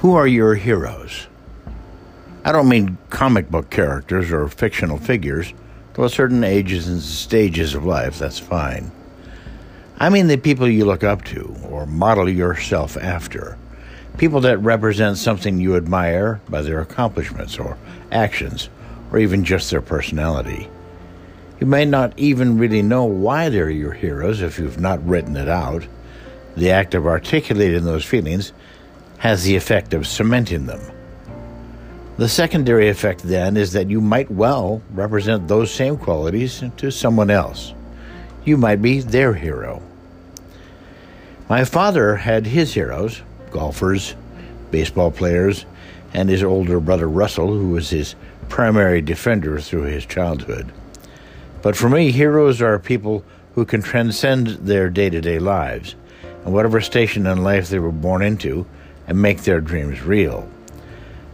Who are your heroes? I don't mean comic book characters or fictional figures, though at certain ages and stages of life, that's fine. I mean the people you look up to or model yourself after. People that represent something you admire by their accomplishments or actions, or even just their personality. You may not even really know why they're your heroes if you've not written it out. The act of articulating those feelings has the effect of cementing them. The secondary effect then is that you might well represent those same qualities to someone else. You might be their hero. My father had his heroes golfers, baseball players, and his older brother Russell, who was his primary defender through his childhood. But for me, heroes are people who can transcend their day to day lives and whatever station in life they were born into and make their dreams real.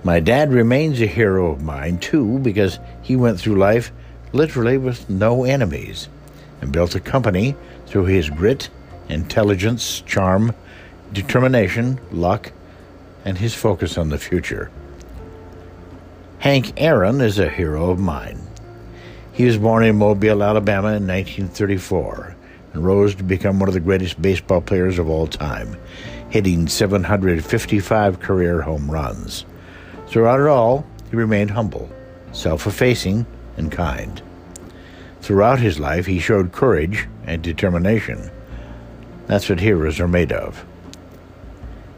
My dad remains a hero of mine, too, because he went through life literally with no enemies and built a company through his grit, intelligence, charm, determination, luck, and his focus on the future. Hank Aaron is a hero of mine. He was born in Mobile, Alabama in 1934 and rose to become one of the greatest baseball players of all time, hitting 755 career home runs. Throughout it all, he remained humble, self effacing, and kind. Throughout his life, he showed courage and determination. That's what heroes are made of.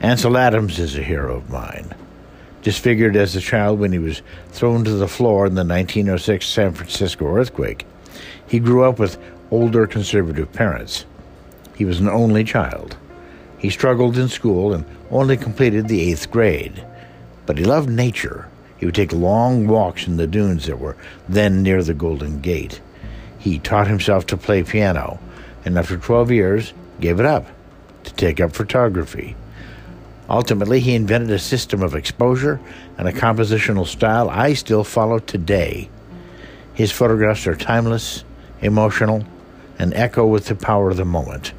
Ansel Adams is a hero of mine. Disfigured as a child when he was thrown to the floor in the 1906 San Francisco earthquake, he grew up with older conservative parents. He was an only child. He struggled in school and only completed the eighth grade. But he loved nature. He would take long walks in the dunes that were then near the Golden Gate. He taught himself to play piano, and after 12 years, gave it up to take up photography. Ultimately, he invented a system of exposure and a compositional style I still follow today. His photographs are timeless, emotional, and echo with the power of the moment,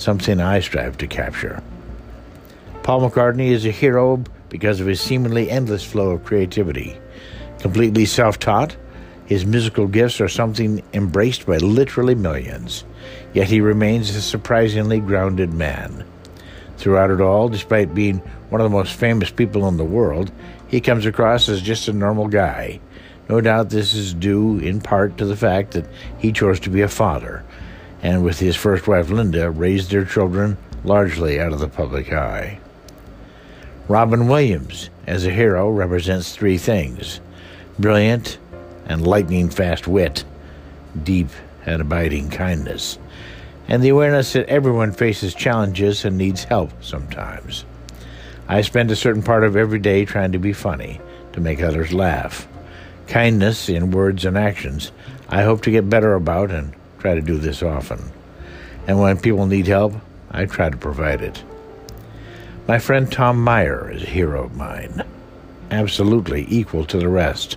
something I strive to capture. Paul McCartney is a hero because of his seemingly endless flow of creativity. Completely self taught, his musical gifts are something embraced by literally millions, yet he remains a surprisingly grounded man. Throughout it all, despite being one of the most famous people in the world, he comes across as just a normal guy. No doubt this is due in part to the fact that he chose to be a father, and with his first wife Linda, raised their children largely out of the public eye. Robin Williams, as a hero, represents three things brilliant and lightning fast wit, deep and abiding kindness and the awareness that everyone faces challenges and needs help sometimes. I spend a certain part of every day trying to be funny, to make others laugh. Kindness in words and actions, I hope to get better about and try to do this often. And when people need help, I try to provide it. My friend Tom Meyer is a hero of mine, absolutely equal to the rest.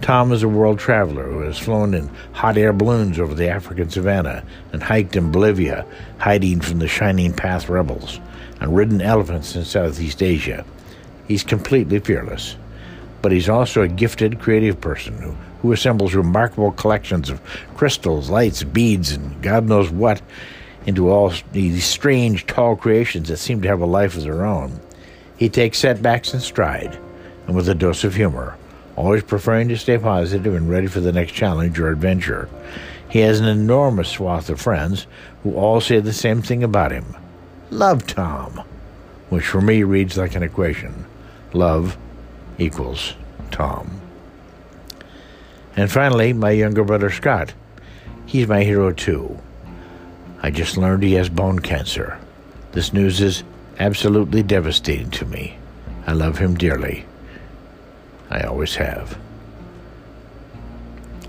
Tom is a world traveler who has flown in hot air balloons over the African savannah and hiked in Bolivia, hiding from the Shining Path rebels, and ridden elephants in Southeast Asia. He's completely fearless. But he's also a gifted, creative person who, who assembles remarkable collections of crystals, lights, beads, and God knows what into all these strange, tall creations that seem to have a life of their own. He takes setbacks in stride, and with a dose of humor always preferring to stay positive and ready for the next challenge or adventure. He has an enormous swath of friends who all say the same thing about him Love Tom, which for me reads like an equation love equals Tom. And finally, my younger brother Scott. He's my hero too. I just learned he has bone cancer. This news is absolutely devastating to me. I love him dearly. I always have.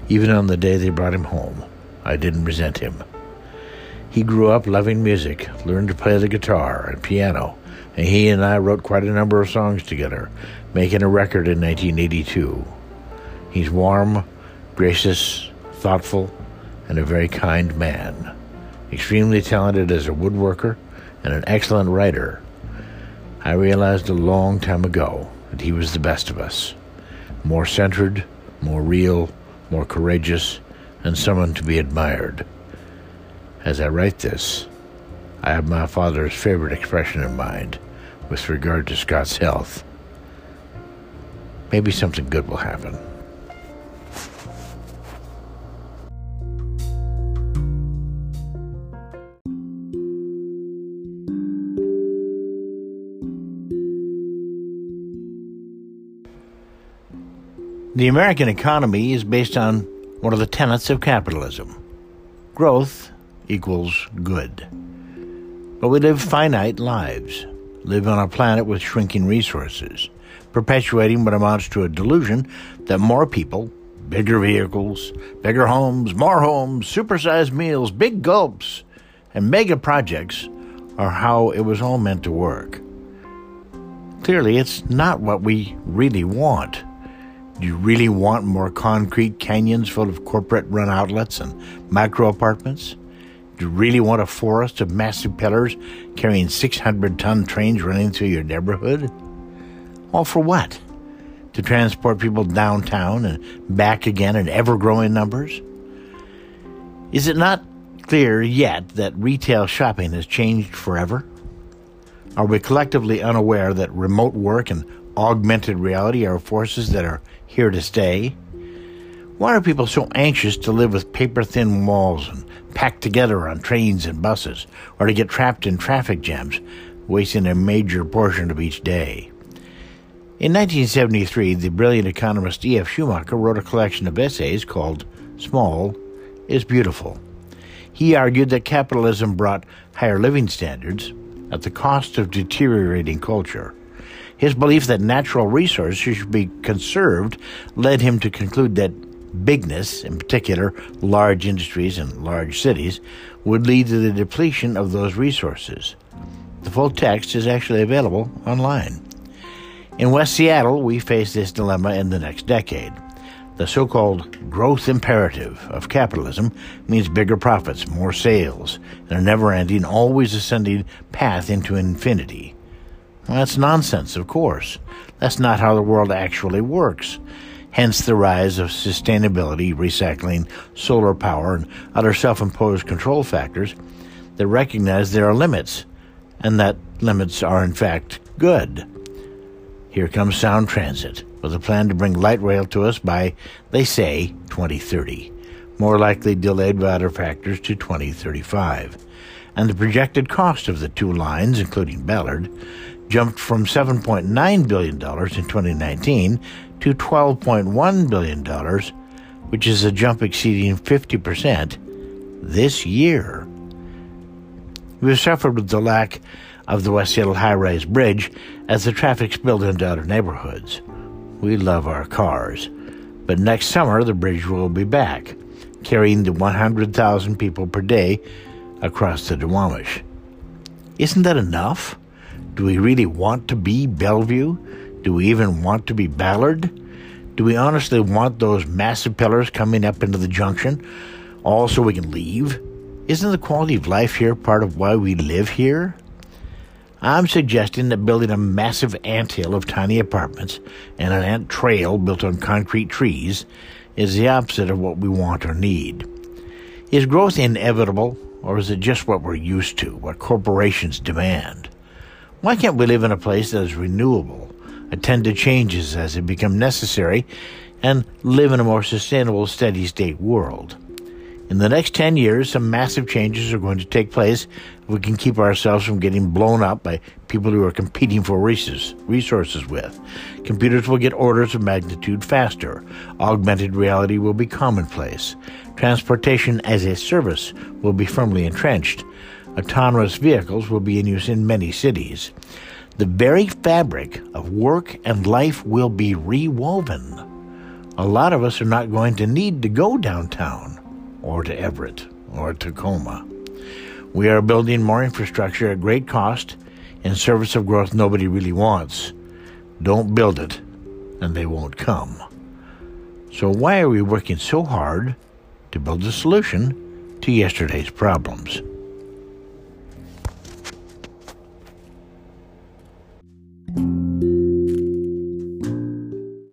Even on the day they brought him home, I didn't resent him. He grew up loving music, learned to play the guitar and piano, and he and I wrote quite a number of songs together, making a record in 1982. He's warm, gracious, thoughtful, and a very kind man. Extremely talented as a woodworker and an excellent writer. I realized a long time ago that he was the best of us. More centered, more real, more courageous, and someone to be admired. As I write this, I have my father's favorite expression in mind with regard to Scott's health. Maybe something good will happen. The American economy is based on one of the tenets of capitalism growth equals good. But we live finite lives, live on a planet with shrinking resources, perpetuating what amounts to a delusion that more people, bigger vehicles, bigger homes, more homes, supersized meals, big gulps, and mega projects are how it was all meant to work. Clearly, it's not what we really want. Do you really want more concrete canyons full of corporate run outlets and micro apartments? Do you really want a forest of massive pillars carrying 600 ton trains running through your neighborhood? All for what? To transport people downtown and back again in ever growing numbers? Is it not clear yet that retail shopping has changed forever? Are we collectively unaware that remote work and augmented reality are forces that are here to stay? Why are people so anxious to live with paper thin walls and packed together on trains and buses, or to get trapped in traffic jams, wasting a major portion of each day? In 1973, the brilliant economist E.F. Schumacher wrote a collection of essays called Small is Beautiful. He argued that capitalism brought higher living standards at the cost of deteriorating culture. His belief that natural resources should be conserved led him to conclude that bigness, in particular large industries and large cities, would lead to the depletion of those resources. The full text is actually available online. In West Seattle, we face this dilemma in the next decade. The so called growth imperative of capitalism means bigger profits, more sales, and a never ending, always ascending path into infinity. That's nonsense, of course. That's not how the world actually works. Hence the rise of sustainability, recycling, solar power, and other self imposed control factors that recognize there are limits, and that limits are in fact good. Here comes Sound Transit with a plan to bring light rail to us by, they say, 2030, more likely delayed by other factors to 2035. And the projected cost of the two lines, including Ballard, jumped from $7.9 billion in 2019 to $12.1 billion, which is a jump exceeding 50% this year. We've suffered with the lack of the West Seattle High Rise Bridge as the traffic spilled into other neighborhoods. We love our cars, but next summer the bridge will be back, carrying the 100,000 people per day across the Duwamish. Isn't that enough? Do we really want to be Bellevue? Do we even want to be Ballard? Do we honestly want those massive pillars coming up into the junction, all so we can leave? Isn't the quality of life here part of why we live here? I'm suggesting that building a massive ant hill of tiny apartments and an ant trail built on concrete trees is the opposite of what we want or need. Is growth inevitable, or is it just what we're used to, what corporations demand? Why can't we live in a place that is renewable, attend to changes as they become necessary, and live in a more sustainable, steady state world? In the next 10 years, some massive changes are going to take place if we can keep ourselves from getting blown up by people who are competing for resources with. Computers will get orders of magnitude faster. Augmented reality will be commonplace. Transportation as a service will be firmly entrenched autonomous vehicles will be in use in many cities. The very fabric of work and life will be rewoven. A lot of us are not going to need to go downtown or to Everett or Tacoma. We are building more infrastructure at great cost in service of growth nobody really wants. Don't build it, and they won't come. So, why are we working so hard to build a solution to yesterday's problems?